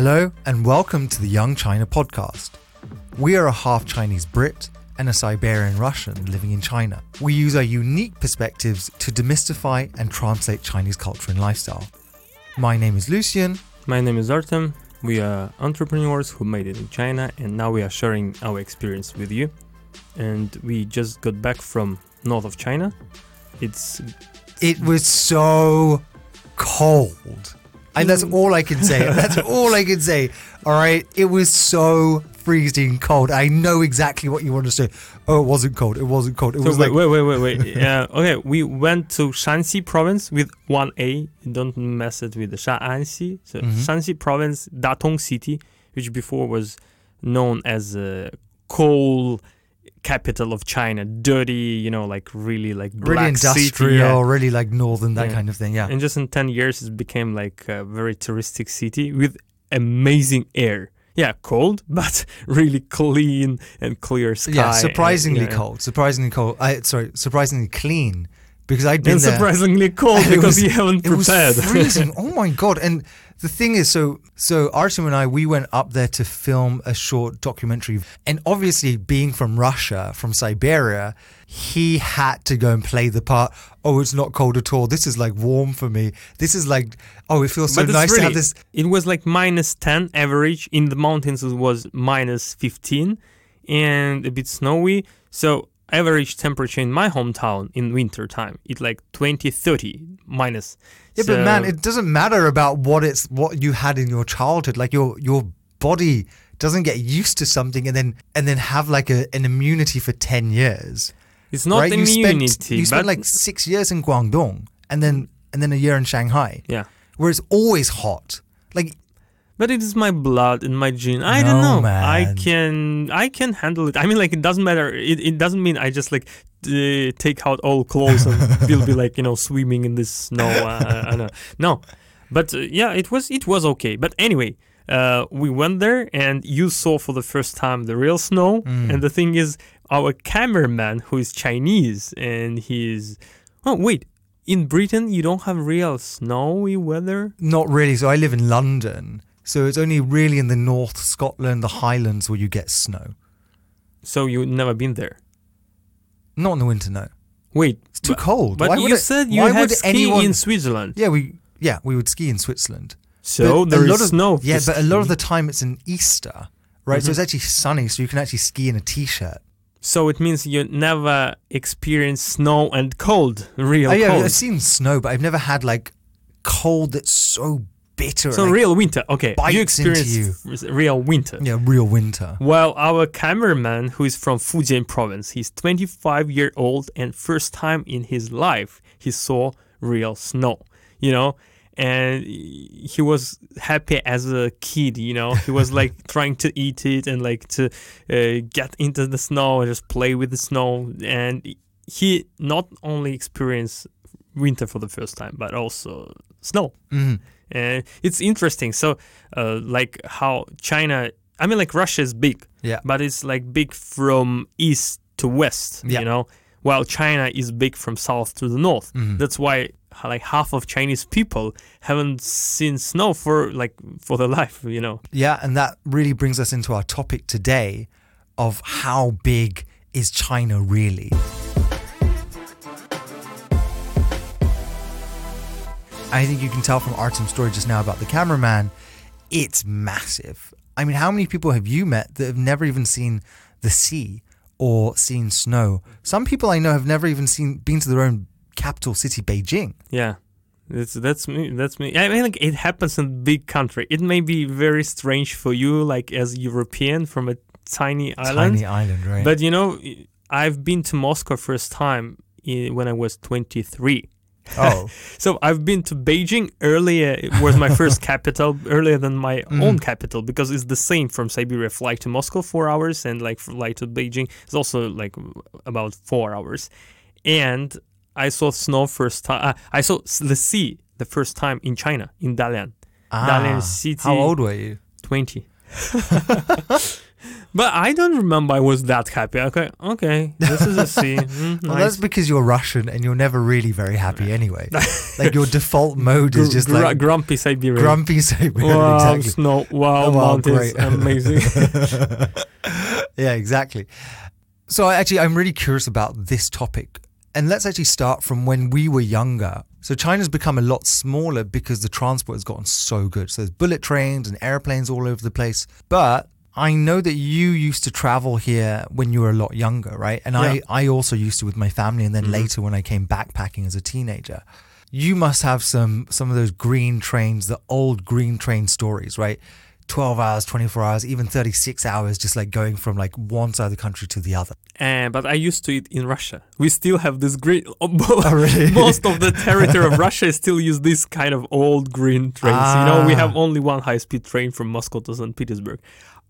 Hello, and welcome to the Young China podcast. We are a half Chinese Brit and a Siberian Russian living in China. We use our unique perspectives to demystify and translate Chinese culture and lifestyle. My name is Lucian. My name is Artem. We are entrepreneurs who made it in China, and now we are sharing our experience with you. And we just got back from north of China. It's It was so cold. And that's all I can say. That's all I can say. All right. It was so freezing cold. I know exactly what you want to say. Oh, it wasn't cold. It wasn't cold. It so was wait, like wait, wait, wait, wait. yeah, okay. We went to Shanxi province with one A. Don't mess it with the Shaanxi. So Mhm. Shanxi province, Datong city, which before was known as a coal capital of China. Dirty, you know, like really like really black industrial, city. yeah. really like northern, that Yeah. kind of thing. Yeah. And just in 10 years, it became like a very touristic city with amazing air. Yeah, cold, but really clean and clear sky. yeah, and- surprisingly yeah. cold. Surprisingly cold. I sorry, surprisingly clean because I'd been And there. surprisingly cold because was- we haven't prepared. It was freezing. oh my god! And the thing is, so so Artem and I we went up there to film a short documentary, and obviously being from Russia, from Siberia, he had to go and play the part. Oh, it's not cold at all. This is like warm for me. This is like oh, it feels so nice to have really- this. It was like minus 10 average. In the mountains, it was minus 15 and a bit snowy. So, average temperature in my hometown in winter time, it's like 20, 30 minus. Yeah, but man, it doesn't matter about what it's what you had in your childhood. Like your your body doesn't get used to something and then and then have like a, an immunity for ten years. it's not right? immunity. You spent, you spent like six years in Guangdong and then and then a year in Shanghai, yeah. where it's always hot. Like But it is my blood and my gene. I No, don't know. I can I can handle it. I mean, like it doesn't matter. It, it doesn't mean I just like uh, take out all clothes and will be like you know swimming in this snow. Uh, I know. No, but uh, yeah, it was it was okay. But anyway. Uh, we went there and you saw for the first time the real snow. Mm. And the thing is, our cameraman, who is Chinese, and he's oh wait, in Britain you don't have real snowy weather. not really. So I live in London, so it's only really in the North Scotland, the Highlands, where you get snow. So you've never been there. Not in the winter, no. Wait, It's too but- cold. But why would you it- said you have would ski anyone? in Switzerland. yeah, we yeah we would ski in Switzerland. So But there a is lot of, snow. Yeah, but a lot of the time it's in Easter, right? So Mhm. it's actually sunny, so you can actually ski in a t-shirt. So it means you never experience snow and cold, real Oh, yeah, cold. I've seen snow, but I've never had like cold that's so bitter. so like, real winter. Okay, you experience real winter. yeah, real winter. Well, our cameraman, who is from Fujian province, he's 25 year old and first time in his life he saw real snow. You know, and he was happy as a kid. You know, he was like trying to eat it and like to uh, get into the snow and just play with the snow. And he not only experienced winter for the first time, but also snow. Mm. And it's interesting. So, uh, like how China, I mean, like Russia is big, Yeah. but it's like big from east to west, Yeah. you know, while China is big from south to the north. Mhm. That's why like half of Chinese people haven't seen snow for like for their life, you know. Yeah, and that really brings us into our topic today of how big is China really? I think you can tell from Artem's story just now about the cameraman, it's massive. I mean, how many people have you met that have never even seen the sea or seen snow? Some people I know have never even seen been to their own capital city, Beijing. Yeah. That's that's me. That's me. I mean, like it happens in big country. It may be very strange for you, like as European from a tiny island. Tiny island, right? But you know, I've been to Moscow first time i- when I was 23. Oh, So I've been to Beijing earlier. It was my first capital earlier than my Mhm. own capital because it's the same from Siberia. Flight to Moscow four hours and like flight to Beijing is also like about four hours. And I saw snow first time. Uh, I saw the sea the first time in China in Dalian, ah, Dalian city. how old were you? 20. But I don't remember I was that happy. Okay, okay, this is a C. Mm, Well, nice. that's because you're Russian and you're never really very happy anyway. like your default mode is just gr- like grumpy Siberian. grumpy Siberian. Wow, exactly. snow. Wow, Oh, wow, great. Amazing. yeah, exactly. So I actually, I'm really curious about this topic. And let's actually start from when we were younger. So China's become a lot smaller because the transport has gotten so good. So there's bullet trains and airplanes all over the place. But I know that you used to travel here when you were a lot younger, right? And Yeah. I, I also used to with my family and then later when I came backpacking as a teenager. You must have some some of those green trains, the old green train stories, right? 12 hours, 24 hours, even 36 hours, just like going from like one side of the country to the other. and but I used to it in Russia. We still have this great. Oh, really? Most of the territory of Russia still use this kind of old green trains. You know, we Ah. have only one high-speed train from Moscow to St. Petersburg.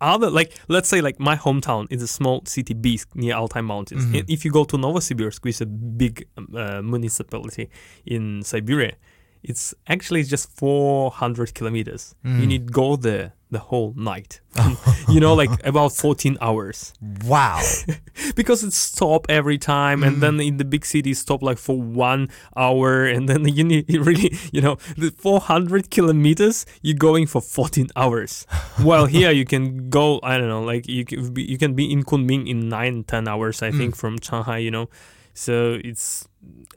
Other like let's say like my hometown is a small city Biysk near Altai Mountains. Mm-hmm. If you go to Novosibirsk, which is a big um, uh, municipality in Siberia, it's actually just 400 kilometers. Mm. You need go there the whole night. you know, like about 14 hours. Wow. because it stop every time and then in the big cities stop like for one hour and then you need you really you know the 400 kilometers you're going for 14 hours. While here you can go i don't know like you can be, you can be in kunming in 9 10 hours i think mm. from shanghai you know. So it's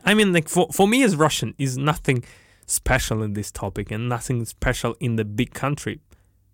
i mean like for, for me as russian. Is nothing special in this topic and nothing special in the big country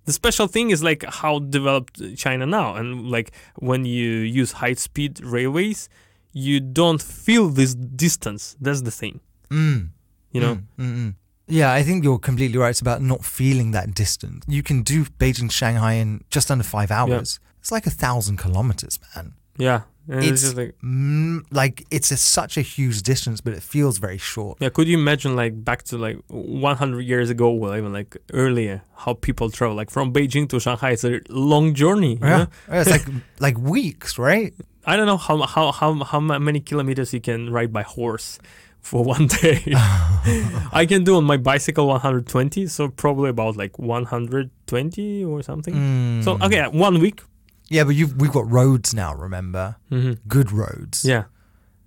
the special thing is like how developed China now, and like when you use high speed railways, you don't feel this distance. That's the thing, Mm. you know. Mm, mm, mm. Yeah, I think you're completely right. It's about not feeling that distance. You can do Beijing, Shanghai in just under five hours. It's like a thousand kilometers, man. Yeah, and it's, It's like mm, like it's a, such a huge distance, but it feels very short. yeah. Could you imagine like back to like 100 years ago, or even like earlier, how people travel like from Beijing to Shanghai? It's a long journey. Yeah. Yeah, it's like like weeks, right? I don't know how how how how many kilometers you can ride by horse for one day. I can do on my bicycle 120, so probably about like 120 or something. Mm. So okay, one week. Yeah, but you've we've got roads now. Remember, hmm good roads. Yeah,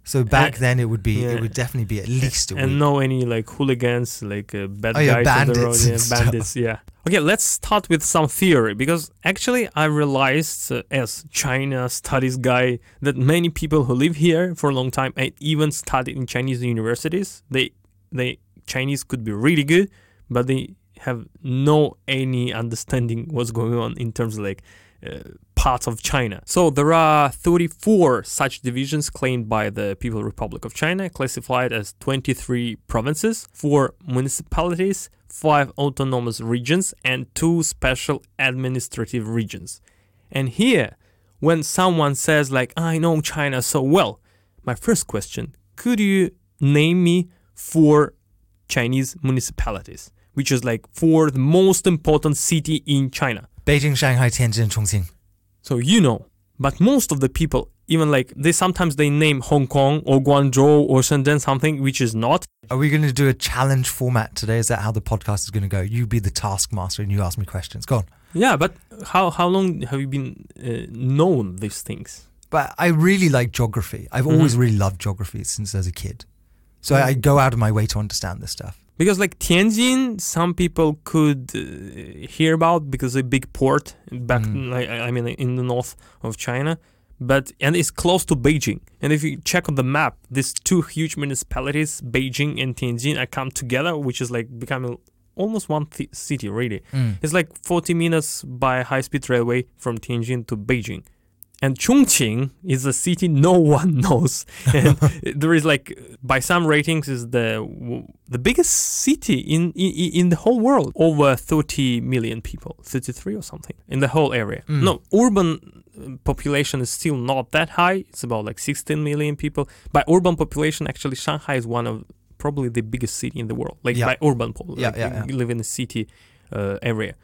So back And- then it would be yeah. it would definitely be at least a and week. no any like hooligans, like uh, bad Oh, yeah, guys on the road, yeah, bandits. Yeah. Okay, let's start with some theory because actually I realized uh, as China studies guy that many people who live here for a long time and even studied in Chinese universities, they they Chinese could be really good, but they have no any understanding what's going on in terms of like Uh, parts of China. So there are 34 such divisions claimed by the People Republic of China, classified as 23 provinces, four municipalities, five autonomous regions, and two special administrative regions. And here, when someone says like, "I know China so well," my first question: Could you name me four Chinese municipalities, which is like for the most important city in China? Beijing, Shanghai, Tianjin, Chongqing. So you know, but most of the people, even like they sometimes they name Hong Kong or Guangzhou or Shenzhen something which is not. Are we going to do a challenge format today? Is that how the podcast is going to go? You be the taskmaster and you ask me questions. Go on. Yeah, but how how long have you been uh, known these things? But I really like geography. I've Mm-hmm. always really loved geography since as a kid. So I, I go out of my way to understand this stuff. Because like Tianjin, some people could uh, hear about because a big port back, Mm. like, I mean, in the north of China, but and it's close to Beijing. And if you check on the map, these two huge municipalities, Beijing and Tianjin, are come together, which is like becoming almost one th- city really. Mm. It's like 40 minutes by high-speed railway from Tianjin to Beijing. And Chongqing is a city no one knows. And there is like, by some ratings, is the the biggest city in, in in the whole world. Over 30 million people, 33 or something, in the whole area. Mm. No, urban uh, population is still not that high. It's about like 16 million people. By urban population, actually, Shanghai is one of probably the biggest city in the world. Like Yeah. by urban population, Yeah, like yeah, you live in a city uh, area.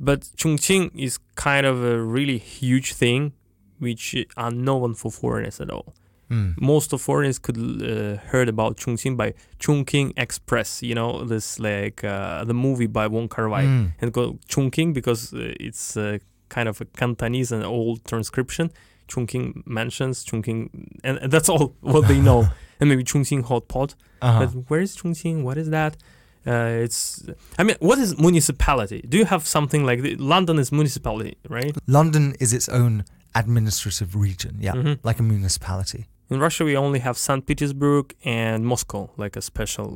But Chongqing is kind of a really huge thing, which are known for foreigners at all. Mm. Most of foreigners could uh, heard about Chongqing by Chungking Express. You know, this like uh, the movie by Wong Kar Wai, Mm. and go Chongqing because uh, it's uh, kind of a Cantonese and old transcription. Chungking mansions, Chongqing, and, and that's all what they know. and maybe Chongqing hot pot. Uh-huh. But where is Chongqing? What is that? Uh, it's. I mean, what is municipality? Do you have something like the, London is municipality, right? London is its own administrative region, yeah, Mhm. like a municipality. In Russia, we only have St. Petersburg and Moscow, like a special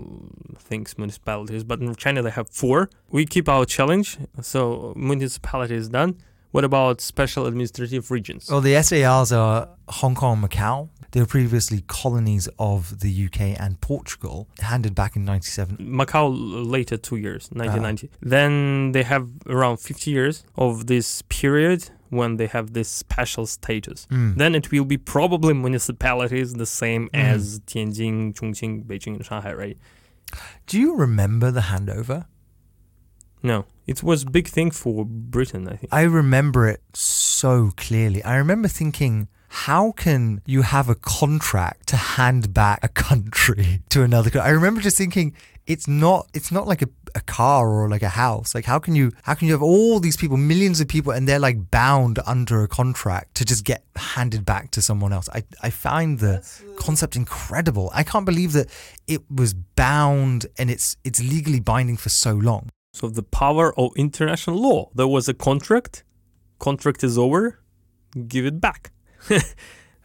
things municipalities. But in China, they have four. We keep our challenge, so municipality is done. What about special administrative regions? Well, the SARs are Hong Kong Macau. They were previously colonies of the UK and Portugal, handed back in 97. Macau later two years, Uh-huh. 1990. Then they have around 50 years of this period when they have this special status. Mm. Then it will be probably municipalities the same Mm. as Tianjin, Chongqing, Beijing, and Shanghai, right? Do you remember the handover? No, it was big thing for Britain, I think. I remember it so clearly. I remember thinking, how can you have a contract to hand back a country to another country? I remember just thinking, it's not it's not like a, a car or like a house. Like how can you how can you have all these people, millions of people, and they're like bound under a contract to just get handed back to someone else? I, I find the concept incredible. I can't believe that it was bound and it's it's legally binding for so long. So the power of international law. There was a contract. Contract is over. Give it back. Incredible.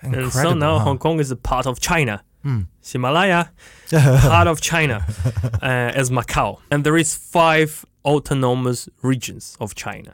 and so now huh? Hong Kong is a part of China. Hmm. Himalaya, part of China, uh, as Macau. And there is five autonomous regions of China.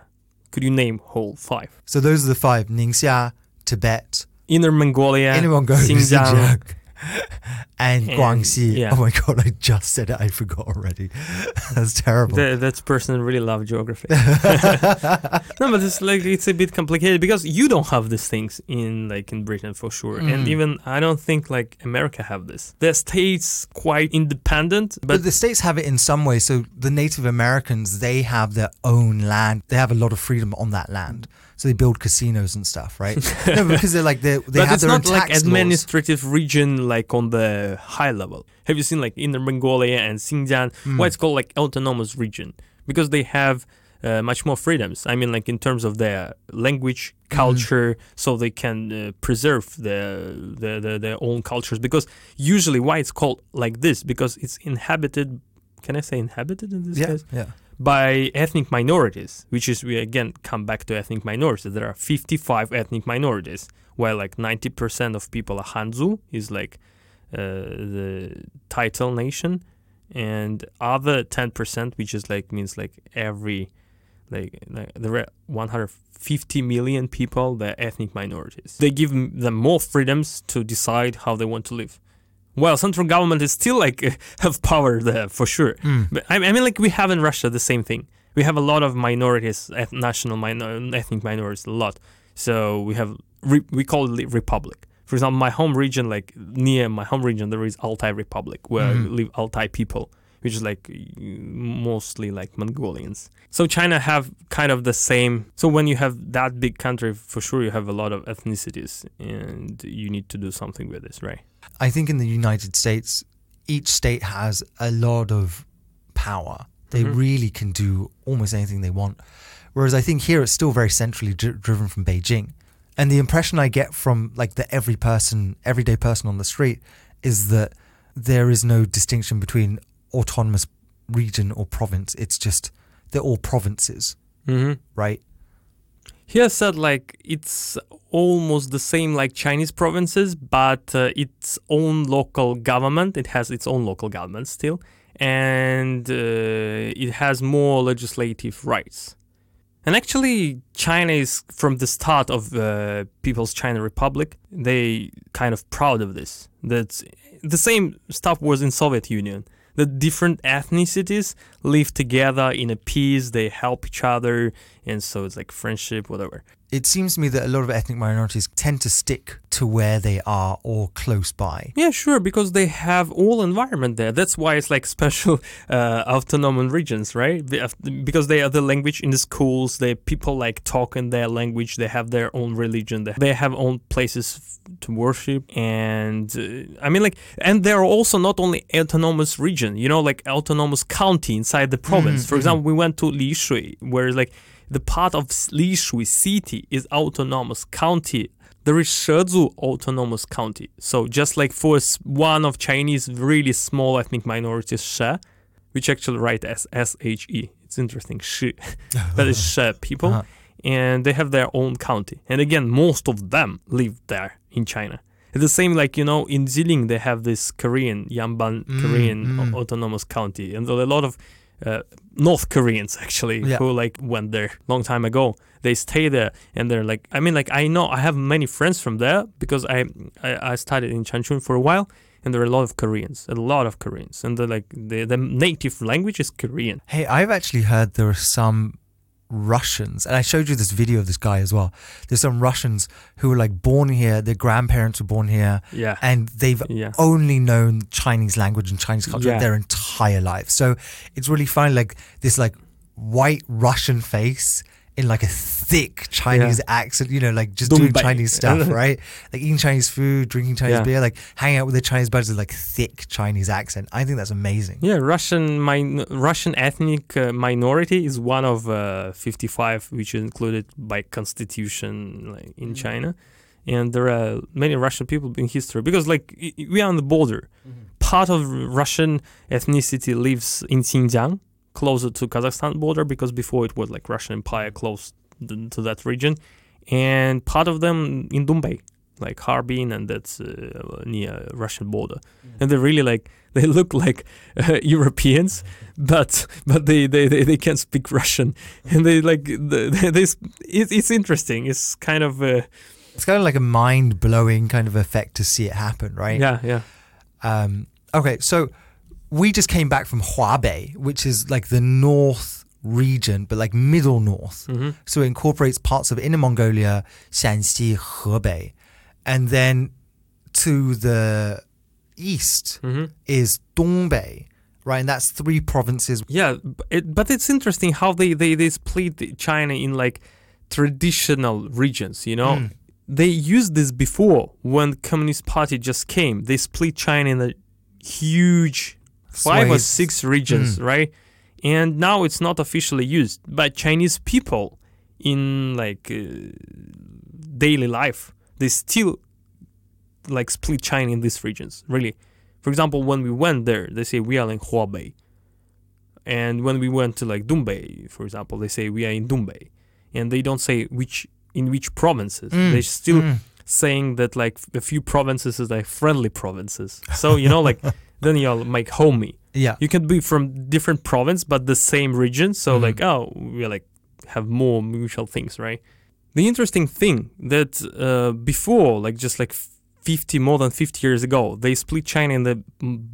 Could you name all five? So those are the five: Ningxia, Tibet, Inner Mongolia, Inner Mongolia, Xinjiang, Xinjiang, and And- Guangxi. yeah. Oh my god, I just said it. I forgot already. That's terrible. Th- that person really love geography. no, but it's like it's a bit complicated because you don't have these things in like in Britain for sure, and Mm. even I don't think like America have this. The states quite independent, but, but the states have it in some way. So the Native Americans, they have their own land. They have a lot of freedom on that land. So they build casinos and stuff, right? no, because they're like they they but have it's their not own like tax laws. administrative region like on the high level. Have you seen like Inner Mongolia and Xinjiang? Hmm. Why it's called like autonomous region because they have uh, much more freedoms. I mean, like in terms of their language, Mm-hmm. culture, so they can uh, preserve their, their their their own cultures. Because usually, why it's called like this? Because it's inhabited. Can I say inhabited in this Yeah, case? yeah. By ethnic minorities, which is we again come back to ethnic minorities. There are 55 ethnic minorities, while like 90% of people are Hanzu, is like uh, the title nation, and other 10%, which is like means like every like, like there are 150 million people that are ethnic minorities. They give them more freedoms to decide how they want to live. Well, central government is still like have power there for sure. Mm. But I, I mean, like we have in Russia the same thing. We have a lot of minorities, national minor- ethnic minorities, a lot. So we have re- we call it republic. For example, my home region, like near my home region, there is Altai Republic where Mhm. live Altai people, which is like mostly like Mongolians. So China have kind of the same. So when you have that big country, for sure you have a lot of ethnicities, and you need to do something with this, right? I think in the United States, each state has a lot of power. They Mhm. really can do almost anything they want. Whereas I think here it's still very centrally dri- driven from Beijing. And the impression I get from like the every person, everyday person on the street is that there is no distinction between autonomous region or province. It's just they're all provinces, Mm-hmm. right? He has said like it's almost the same like Chinese provinces, but uh, its own local government. It has its own local government still, and uh, it has more legislative rights. And actually, China is from the start of uh, People's China Republic. They kind of proud of this. That the same stuff was in Soviet Union. The different ethnicities live together in a peace. They help each other, and so it's like friendship, whatever. It seems to me that a lot of ethnic minorities tend to stick to where they are or close by. Yeah, sure, because they have all environment there. That's why it's like special uh, autonomous regions, right? Because they are the language in the schools. They people like talk in their language. They have their own religion. They, they have own places to worship, and uh, I mean, like, and there are also not only autonomous region. You know, like autonomous county inside the province. Mhm, For mhm. example, we went to Lishui, where like the part of Lishui city is autonomous county. There is Shezhou autonomous county. So just like for one of Chinese really small ethnic minorities, She, which actually write as S H E. It's interesting, Shi, but it's She people, Uh-huh. and they have their own county. And again, most of them live there in China. It's the same like you know in Jilin they have this Korean Yanbian Mm, Korean mm. au- autonomous county, and a lot of uh, North Koreans actually Yeah. who like went there long time ago. They stay there and they're like I mean like I know I have many friends from there because I I, I studied in Changchun for a while and there are a lot of Koreans, a lot of Koreans, and they're like the the native language is Korean. Hey, I've actually heard there are some Russians, and I showed you this video of this guy as well. There's some Russians who were like born here, their grandparents were born here, Yeah. and they've Yeah. only known Chinese language and Chinese culture Yeah. their entire life. So it's really funny, like this like white Russian face in like a thick Chinese accent, you know, like just doing. Chinese stuff, right? Like eating Chinese food, drinking Chinese Yeah. beer, like hanging out with the Chinese buddies with like thick Chinese accent. I think that's amazing. Yeah, Russian min- Russian ethnic uh, minority is one of uh, 55 which is included by constitution like, in China. And there are many Russian people in history because like we are on the border. Part of Russian ethnicity lives in Xinjiang, closer to Kazakhstan border because before it was like Russian Empire close to that region. And part of them in Dongbei, like Harbin and that's uh, near Russian border. And they're really like they look like uh, Europeans, but but they, they, they, they can't speak Russian, and they like they, they it, it's interesting. It's kind of uh, It's kind of like a mind blowing kind of effect to see it happen, right? yeah yeah Um, okay, so we just came back from Huabei, which is like the north region, but like middle north. hmm So it incorporates parts of Inner Mongolia, Shanxi, Hebei. And then to the east hmm is Dongbei, right? And that's three provinces. yeah. It, but it's interesting how they, they they split China in like traditional regions. You know, Mm. they used this before when Communist Party just came. They split China in a huge five or six regions, right? And now it's not officially used, but Chinese people in like uh, daily life, they still like split China in these regions. Really, for example, when we went there, they say we are in Huabei, and when we went to like Dongbei, for example, they say we are in Dongbei, and they don't say which in which provinces. Mm, They still mm. saying that like a few provinces is like friendly provinces. So you know, like then you're like homie. Yeah. You can be from different province but the same region. So Mhm. like oh we like have more mutual things, right? The interesting thing that uh, before like just like 50 more than 50 years ago they split China in the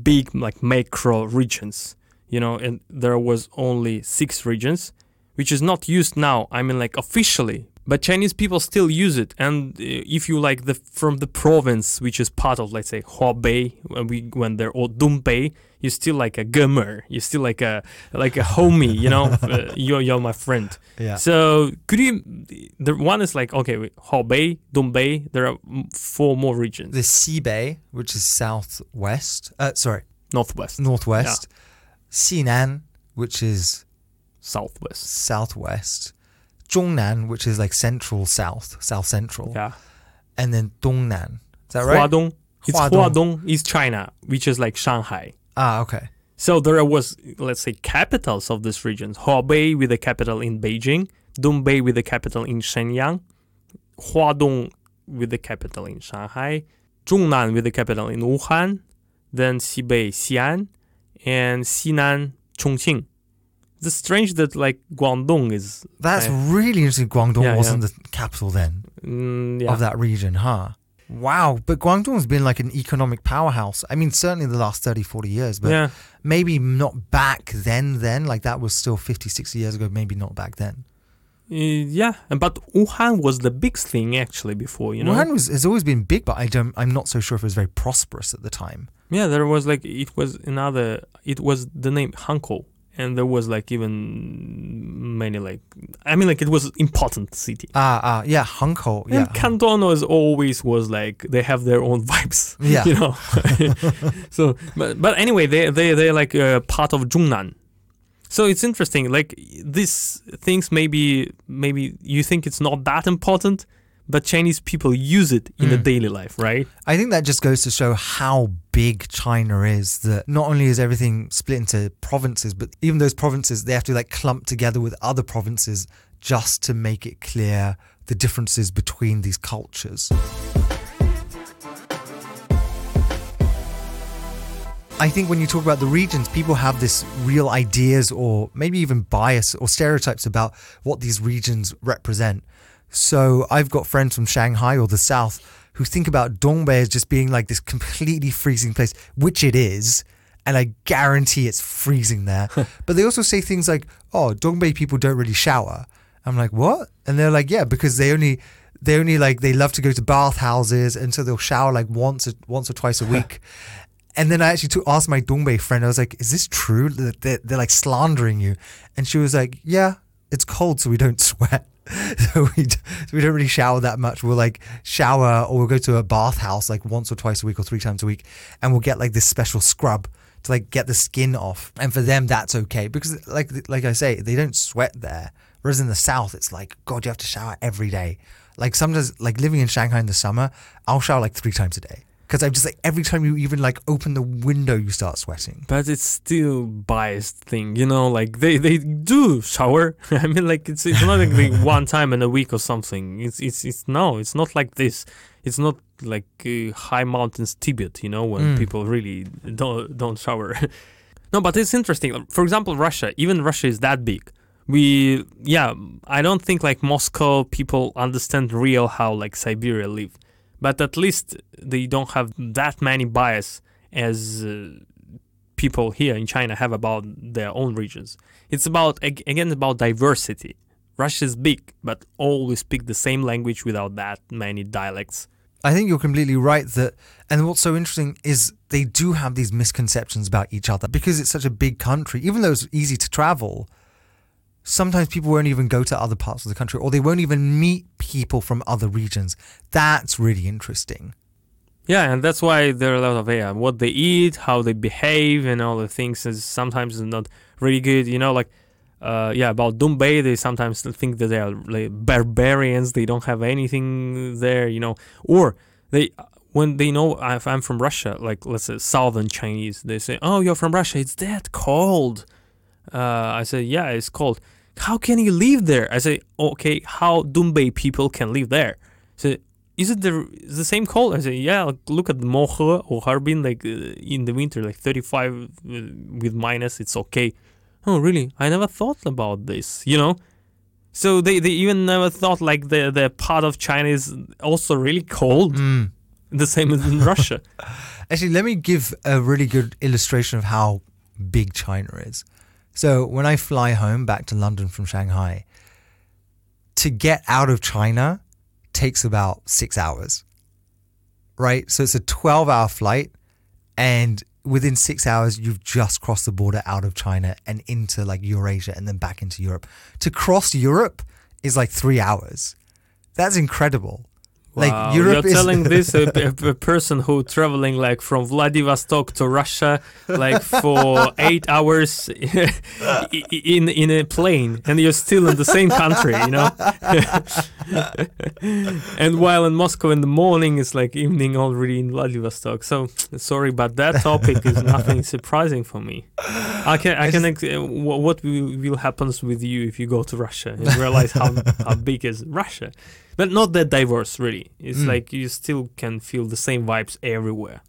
big like macro regions, you know, and there was only six regions, which is not used now. I mean like officially, but Chinese people still use it. And uh, if you like the from the province, which is part of let's say Huabei, when we went there, or Dongbei, you're still like a gamer. You're still like a like a homie. You know, uh, you're you're my friend. Yeah. So could you? The one is like okay, wait, Huabei, Dongbei. There are four more regions. The Xibei, which is southwest, uh, sorry, Northwest, northwest. Xinan, which is southwest. southwest. Zhongnan, which is like central south, south central. Yeah. And then Dongnan. Is that right? Huadong. It's Huadong. Huadong is China, which is like Shanghai. Ah, okay. So there was, let's say, capitals of these regions. Huabei with the capital in Beijing, Dongbei with the capital in Shenyang, Huadong with the capital in Shanghai, Zhongnan with the capital in Wuhan, then Xibei, Xi'an, and Xinan, Chongqing. It's strange that like Guangdong is That's Yeah. really interesting. Guangdong Yeah, wasn't the capital then mm, yeah. of that region, huh? Wow. But Guangdong's been like an economic powerhouse. I mean, certainly the last 30, 40 years, but yeah. maybe not back then, then. Like that was still 50, 60 years ago. Maybe not back then. Uh, yeah, but Wuhan was the big thing actually before, you know. Wuhan was, has always been big, but I don't, I'm not so sure if it was very prosperous at the time. Yeah, there was like it was another. It was the name Hankou, and there was like even many like I mean like it was important city. Ah, ah, yeah, Hankou. Yeah. And Canton was always was like they have their own vibes. Yeah. you know. so, but but anyway, they they they're like uh, part of Zhongnan. So it's interesting. Like these things, maybe maybe you think it's not that important, but Chinese people use it in the Mm. daily life, right? I think that just goes to show how big China is. That not only is everything split into provinces, but even those provinces they have to like clump together with other provinces just to make it clear the differences between these cultures. I think when you talk about the regions, people have this real ideas or maybe even bias or stereotypes about what these regions represent. So I've got friends from Shanghai or the South who think about Dongbei as just being like this completely freezing place, which it is. And I guarantee it's freezing there. but they also say things like, oh, Dongbei people don't really shower. I'm like, what? And they're like, yeah, because they only they only like they love to go to bathhouses and so they'll shower like once or, once or twice a week. And then I actually took, asked my Dongbei friend, I was like, is this true? That They're, they're like slandering you. And she was like, yeah, it's cold, so we don't sweat. so we, so we don't really shower that much. We'll like shower or we'll go to a bathhouse like once or twice a week or three times a week. And we'll get like this special scrub to like get the skin off. And for them, that's okay. Because like, like I say, they don't sweat there. Whereas in the South, it's like, God, you have to shower every day. Like sometimes, like living in Shanghai in the summer, I'll shower like three times a day. Because I'm just like, every time you even like open the window, you start sweating. But it's still biased thing, you know. Like they, they do shower. I mean, like it's it's not like one time in a week or something. It's it's it's no. It's not like this. It's not like uh, high mountains Tibet, you know, when Mm. people really don't don't shower. no, but it's interesting. For example, Russia. Even Russia is that big. We yeah. I don't think like Moscow people understand real how like Siberia live, but at least they don't have that many bias as. Uh, people here in China have about their own regions. It's about again about diversity. Russia is big, but all we speak the same language without that many dialects. I think you're completely right that, and what's so interesting is they do have these misconceptions about each other because it's such a big country. Even though it's easy to travel, sometimes people won't even go to other parts of the country or they won't even meet people from other regions. That's really interesting. Yeah, and that's why there are a lot of yeah, what they eat, how they behave, and all the things is sometimes not really good. You know, like uh, yeah, about Dongbei, they sometimes think that they are like barbarians. They don't have anything there, you know, or they when they know I'm from Russia, like let's say Southern Chinese, they say, "Oh, you're from Russia. It's that cold." Uh, I said, "Yeah, it's cold." How can you live there? I say, "Okay, how Dongbei people can live there?" So is it the the same cold? I say, yeah. like, Look at Mohe or Harbin, like uh, in the winter, like 35 uh, with minus, it's okay. Oh, really? I never thought about this. You know. So they, they even never thought like the the part of China is also really cold, Mm. the same as in Russia. Actually, let me give a really good illustration of how big China is. So, when I fly home back to London from Shanghai, to get out of China takes about six hours, right? So, it's a 12 hour flight, and within six hours, you've just crossed the border out of China and into like Eurasia and then back into Europe. To cross Europe is like three hours. That's incredible. Wow, Like Europe you're is telling this a, a, a person who traveling like from Vladivostok to Russia, like for eight hours in in a plane, and you're still in the same country, you know. and while in Moscow in the morning, it's like evening already in Vladivostok. So sorry, but that topic is nothing surprising for me. I can I can ex- what will, will happens with you if you go to Russia and realize how how big is Russia but not that diverse really it's Mm. like you still can feel the same vibes everywhere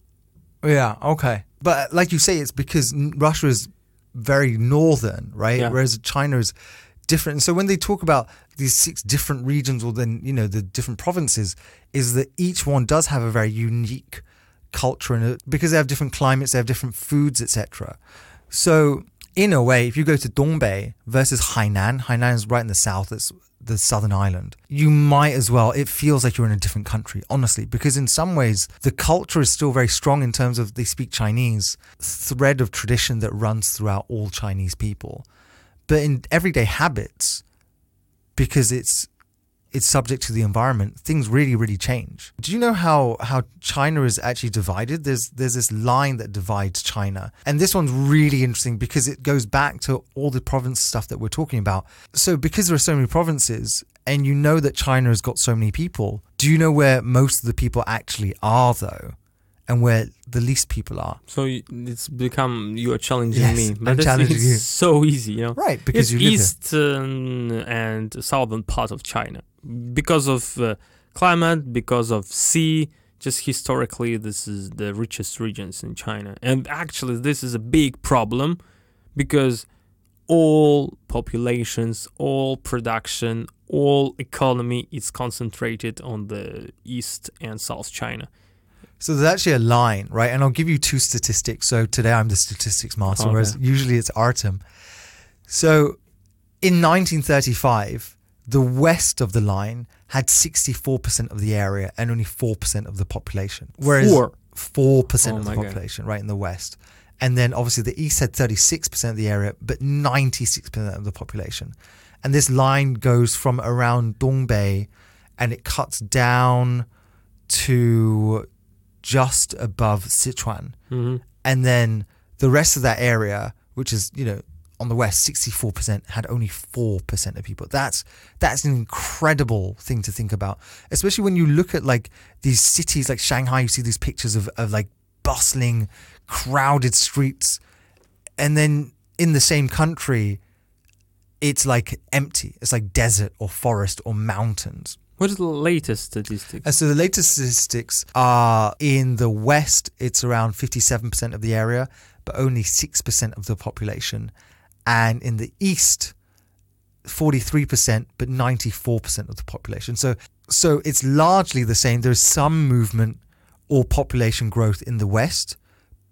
Yeah, okay. But like you say, it's because Russia is very northern, right? Yeah. Whereas China is different. So when they talk about these six different regions or then, you know, the different provinces, is that each one does have a very unique culture and because they have different climates, they have different foods, etc. So in a way, if you go to Dongbei versus Hainan, Hainan is right in the south, it's the southern island, you might as well, it feels like you're in a different country, honestly, because in some ways, the culture is still very strong in terms of they speak Chinese, thread of tradition that runs throughout all Chinese people. But in everyday habits, because it's it's subject to the environment, things really, really change. Do you know how how China is actually divided? There's there's this line that divides China, and this one's really interesting because it goes back to all the province stuff that we're talking about. So because there are so many provinces, and you know that China has got so many people, do you know where most of the people actually are though? and where the least people are. So it's become you are challenging Yes, me. I'm challenging it's you. so easy, you know. Right, because it's you live here. eastern and southern part of China because of uh, climate, because of sea. Just historically, this is the richest regions in China, and actually, this is a big problem because all populations, all production, all economy is concentrated on the east and south China. So there's actually a line, right? And I'll give you two statistics. So today I'm the statistics master, Okay. whereas usually it's Artem. So in 1935, the west of the line had 64% of the area and only 4% of the population. Whereas Four. 4% Oh of the my God. population, right, in the west. And then obviously the east had 36% of the area, but 96% of the population. And this line goes from around Dongbei and it cuts down to just above Sichuan. hmm And then the rest of that area, which is, you know, on the west, 64% had only 4% of people. That's that's an incredible thing to think about. Especially when you look at like these cities like Shanghai, you see these pictures of, of like bustling, crowded streets. And then in the same country, it's like empty. It's like desert or forest or mountains. What is the latest statistics? And so the latest statistics are in the west, it's around 57% of the area, but only 6% of the population. And in the east, 43%, but 94% of the population. So so it's largely the same. There's some movement or population growth in the west,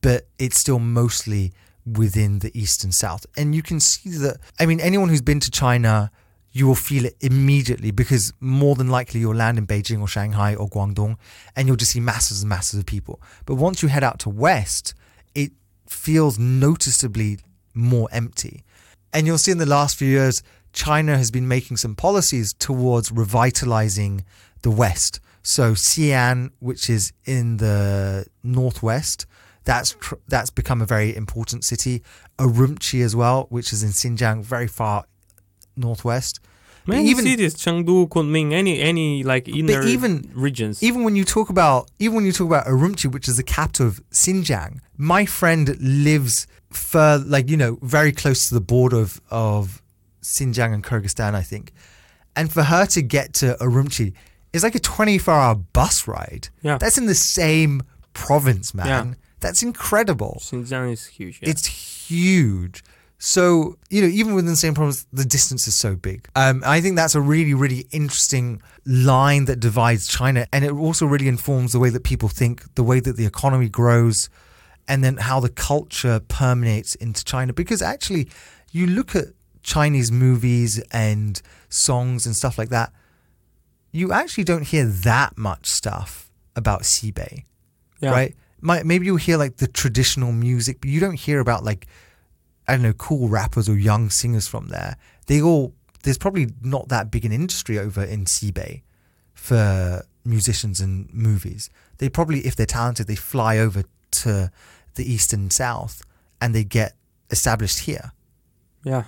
but it's still mostly within the east and south. And you can see that I mean anyone who's been to China you will feel it immediately because more than likely you'll land in Beijing or Shanghai or Guangdong and you'll just see masses and masses of people. But once you head out to west, it feels noticeably more empty. And you'll see in the last few years, China has been making some policies towards revitalizing the West. So Xi'an, which is in the northwest, that's tr- that's become a very important city. Urumqi as well, which is in Xinjiang, very far northwest. Many even cities, Chengdu, Kunming, any any like inner even- regions. even when you talk about even when you talk about Urumqi, which is the capital of Xinjiang, my friend lives fur like you know very close to the border of of Xinjiang and Kyrgyzstan, I think. And for her to get to Urumqi is like a 24 hour bus ride. Yeah. That's in the same province, man. Yeah. That's incredible. Xinjiang is huge. yeah. It's huge. So, you know, even within the same province, the distance is so big. Um, I think that's a really, really interesting line that divides China. And it also really informs the way that people think, the way that the economy grows, and then how the culture permeates into China. Because actually, you look at Chinese movies and songs and stuff like that, you actually don't hear that much stuff about Xibei yeah. right? Might, maybe you'll hear like the traditional music, but you don't hear about like I don't know cool rappers or young singers from there. They all there's probably not that big an industry over in Xibei for musicians and movies. They probably, if they're talented, they fly over to the east and south and they get established here. Yeah.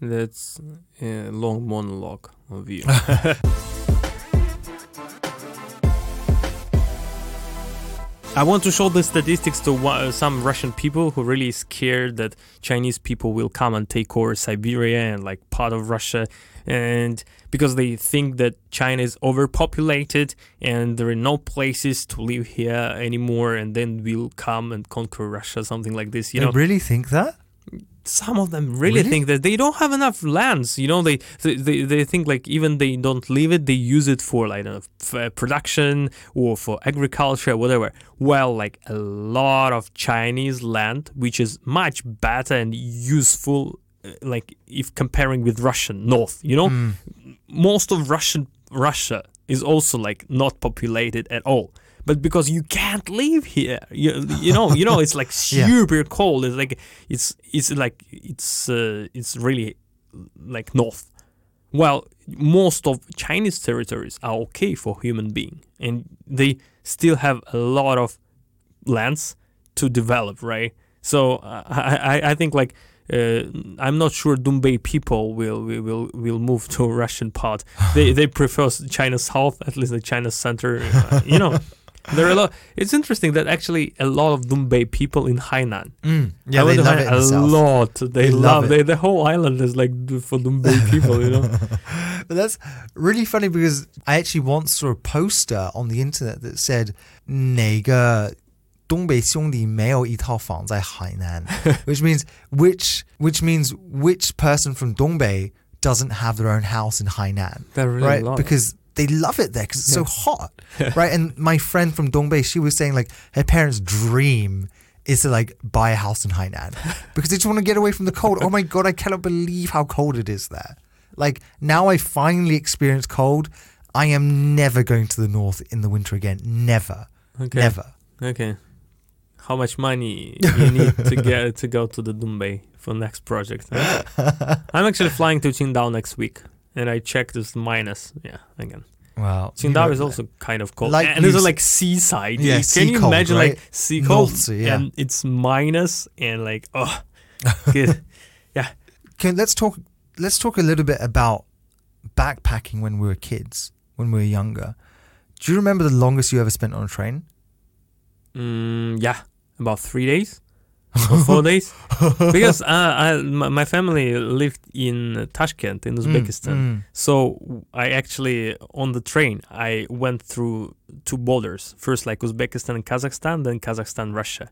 That's a long monologue of you. I want to show the statistics to one- uh, some Russian people who really scared that Chinese people will come and take over Siberia and like part of Russia, and because they think that China is overpopulated and there are no places to live here anymore, and then we'll come and conquer Russia, something like this. You they know, really think that? some of them really, Really? think that they don't have enough lands you know they, they they they think like even they don't leave it they use it for like uh, f- uh, production or for agriculture whatever well like a lot of chinese land which is much better and useful like if comparing with russian north you know Mm. most of russian russia is also like not populated at all but because you can't live here you, you know you know it's like Yeah. super cold it's like it's it's like it's uh, it's really like north While most of Chinese territories are okay for human being, and they still have a lot of lands to develop, right? So uh, I, I think like uh, I'm not sure Dongbei people will will will, move to Russian part. They they prefer China South, at least the China Center. Uh, you know, there are a lot. It's interesting that actually a lot of Dongbei people in Hainan. Mm. Yeah, I they love it Hainan in the a south. lot. They, They love love it. They, the whole island is like for Dongbei people. You know. But that's really funny because I actually once saw a poster on the internet that said 哪个东北兄弟没有一套房在海南 which means which which means which person from Dongbei doesn't have their own house in Hainan They're really right love it. because they love it there because it's so hot right and my friend from Dongbei she was saying like her parents dream is to like buy a house in Hainan because they just want to get away from the cold oh my god I cannot believe how cold it is there like now I finally experienced cold I am never going to the north in the winter again never Okay. never Okay. How much money you need to get to go to the Dongbei for next project? I'm actually flying to Qingdao next week, and I checked this minus. Yeah, again. Wow. Qingdao is also kind of cold, like and it's like seaside. Yeah, Can sea you cold, imagine right? like sea cold Sea, yeah. and it's minus and like oh, good. Okay, let's talk. Let's talk a little bit about backpacking when we were kids, when we were younger. Do you remember the longest you ever spent on a train? Mm, yeah, about three days or four days, because uh, I, my, family lived in Tashkent in Uzbekistan. Mm, So I actually on the train I went through two borders. First like Uzbekistan and Kazakhstan, then Kazakhstan Russia.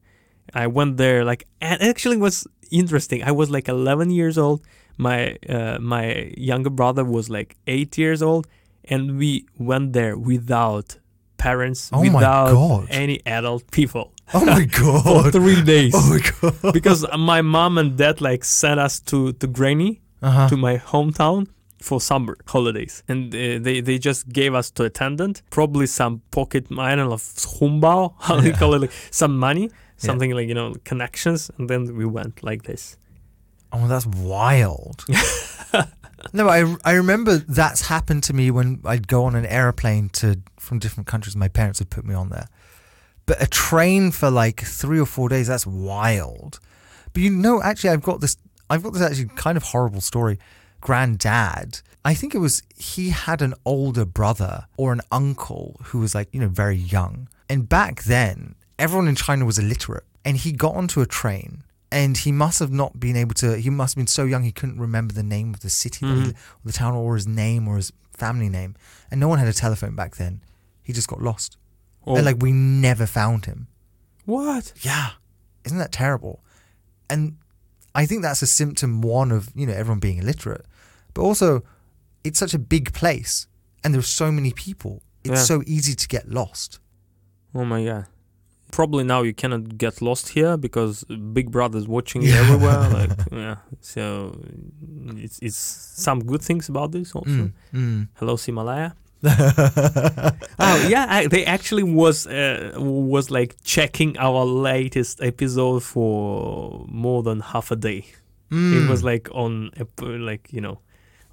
I went there like and it actually was interesting. I was like 11 years old. My uh, my younger brother was like 8 years old and we went there without parents, Oh without any adult people Oh my for god! 3 days. Oh my god! because my mom and dad like sent us to to Granny Uh-huh. to my hometown for summer holidays, and uh, they they just gave us to attendant probably some pocket I don't know hongbao how do you call it like some money something like you know connections, and then we went like this. Oh, that's wild. no, I I remember that's happened to me when I'd go on an airplane to from different countries. My parents would put me on there, but a train for like three or four days. That's wild. But you know, actually, I've got this. I've got this actually kind of horrible story. Granddad, I think it was he had an older brother or an uncle who was like you know very young, and back then everyone in China was illiterate, and he got onto a train and he must have not been able to he must have been so young he couldn't remember the name of the city he- or mm-hmm. the town or his name or his family name and no one had a telephone back then he just got lost And like we never found him what? yeah isn't that terrible and i think that's a symptom one of you know everyone being illiterate but also it's such a big place and there's so many people it's Yeah. so easy to get lost Oh my god. Probably now you cannot get lost here because Big Brother's watching you everywhere. Like yeah, so it's it's some good things about this also. Mm, mm. Hello, Himalaya. Oh yeah, I, they actually was uh, was like checking our latest episode for more than half a day. It Mm. was like on a, like you know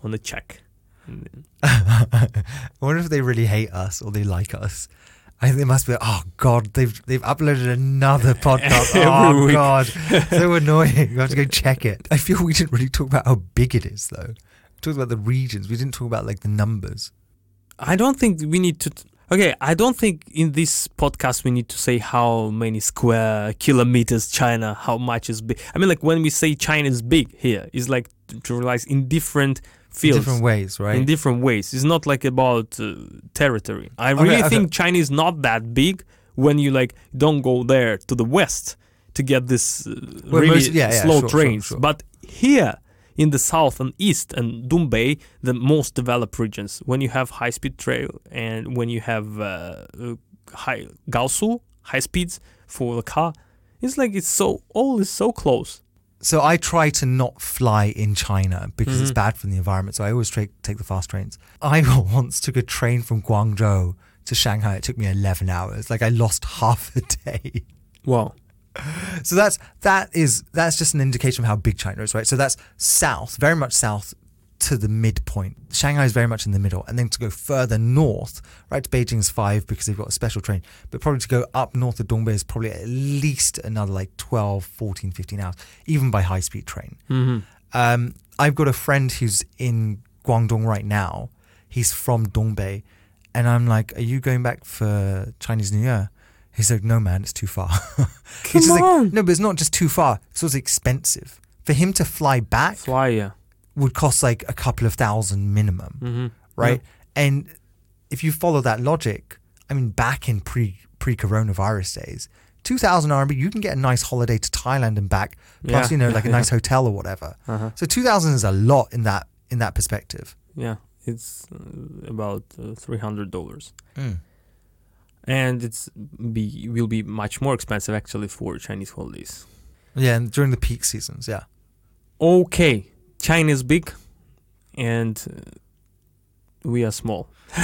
on a check. I wonder if they really hate us or they like us. I think they must be. Oh God, they've they've uploaded another podcast. Oh. God, so annoying. You have to go check it. I feel we didn't really talk about how big it is, though. We talked about the regions. We didn't talk about like the numbers. I don't think we need to. Okay, I don't think in this podcast we need to say how many square kilometers China, how much is big. I mean, like when we say China is big here, it's like to, to realize in different In fields, different ways, right? in different ways. It's not like about uh, territory. I really okay. think China is not that big when you like don't go there to the west to get this uh, Well, really most- yeah, yeah, slow sure, sure, trains. sure. But here in the south and east and Dongbei, the most developed regions, when you have high speed trail and when you have uh, uh, high Gaosu high speeds for the car, it's like it's so all is so close. so I try to not fly in China because it's Mhm. bad for the environment. So I always tra- take the fast trains. I once took a train from Guangzhou to Shanghai. It took me 11 hours. Like I lost half a day. Wow. So that's that is that's just an indication of how big China is, right? So that's south, very much south to the midpoint. Shanghai is very much in the middle. And then to go further north, right to Beijing is five because they've got a special train. But probably to go up north of Dongbei is probably at least another like 12, 14, 15 hours, even by high speed train. hmm Um, I've got a friend who's in Guangdong right now. He's from Dongbei. And I'm like, Are you going back for Chinese New Year? He's like, No, man, it's too far. It's Come just like, on. no, but it's not just too far. It's also expensive. For him to fly back Fly, yeah. would cost like a couple of thousand minimum, hmm right? And if you follow that logic, I mean, back in pre pre coronavirus days, two thousand RMB, you can get a nice holiday to Thailand and back, plus Yeah. you know like a Yeah. nice hotel or whatever. Uh-huh. So two thousand is a lot in that in that perspective. Yeah. It's uh, about uh, three hundred dollars, Mm. And it's be will be much more expensive actually for Chinese holidays. Yeah, and during the peak seasons, yeah. Okay, China is big, and uh, we are small.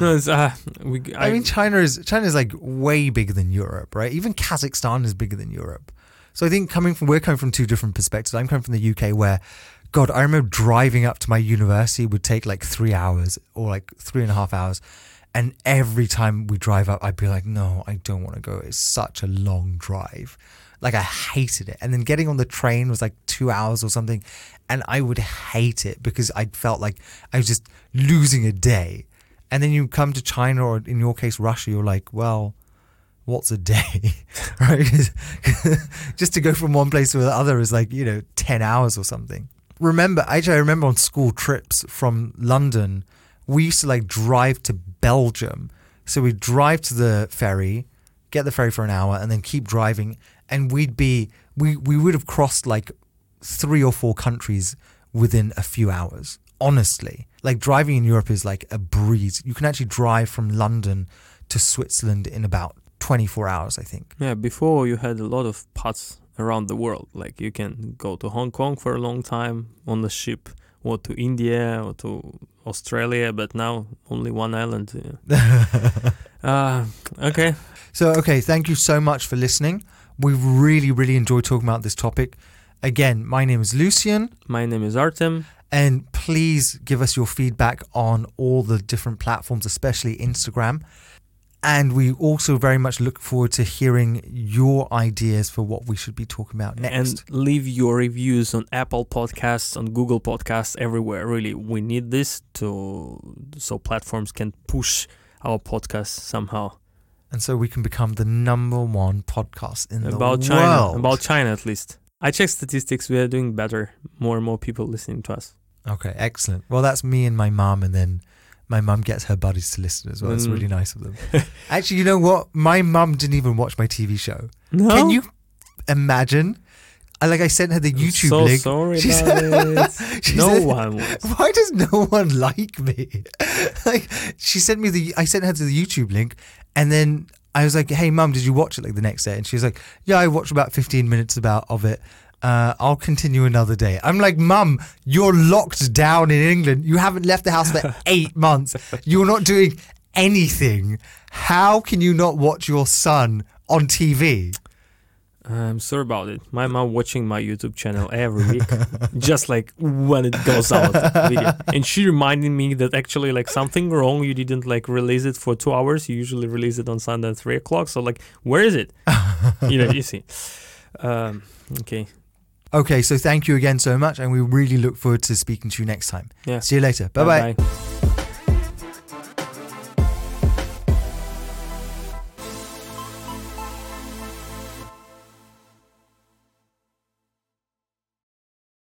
no, it's, uh, we. I, mean, China is China is like way bigger than Europe, right? Even Kazakhstan is bigger than Europe. So I think coming from we're coming from two different perspectives. I'm coming from the UK where, God, I remember driving up to my university would take like three hours or like three and a half hours, and every time we drive up, I'd be like, no, I don't want to go. It's such a long drive. Like I hated it. And then getting on the train was like two hours or something, and I would hate it because I felt like I was just losing a day. And then you come to China or in your case Russia, you're like, well, what's a day? right? Just to go from one place to the other is like, you know, 10 hours or something. Remember, actually, I remember on school trips from London, we used to like drive to Belgium. So we'd drive to the ferry, get the ferry for an hour, and then keep driving. And we'd be, we, we would have crossed like three or four countries within a few hours. Honestly, like driving in Europe is like a breeze. You can actually drive from London to Switzerland in about 24 hours, I think. Yeah, before you had a lot of parts around the world. Like you can go to Hong Kong for a long time on the ship, or to India, or to Australia. But now only one island. uh, okay. So, okay, thank you so much for listening. We've really, really enjoyed talking about this topic. Again, my name is Lucian, My name is Artem. and please give us your feedback on all the different platforms, especially Instagram. And we also very much look forward to hearing your ideas for what we should be talking about next. And leave your reviews on Apple Podcasts, on Google Podcasts, everywhere. Really, we need this to so platforms can push our podcast somehow and so we can become the number one podcast in about the China. world. About China, at least. I check statistics. We are doing better. More and more people listening to us. Okay, excellent. Well, that's me and my mom, and then my mum gets her buddies to listen as well. It's Mm. really nice of them. Actually, you know what? My mum didn't even watch my TV show. No, Can you imagine? I like I sent her the YouTube so link. sorry She about said- it. she no said- one was. Why does no one like me? like she sent me the I sent her to the YouTube link and then I was like, "Hey mum, did you watch it like the next day?" And she was like, "Yeah, I watched about 15 minutes about of it. Uh, I'll continue another day." I'm like, "Mum, you're locked down in England. You haven't left the house for 8 months. You're not doing anything. How can you not watch your son on TV?" I'm sorry about it. My mom watching my YouTube channel every week, just like when it goes out, video. and she reminded me that actually like something wrong. You didn't like release it for two hours. You usually release it on Sunday at three o'clock. So like, where is it? you know, you see. Um, okay. Okay, so thank you again so much and we really look forward to speaking to you next time. Yeah. See you later. Bye-bye. Bye-bye.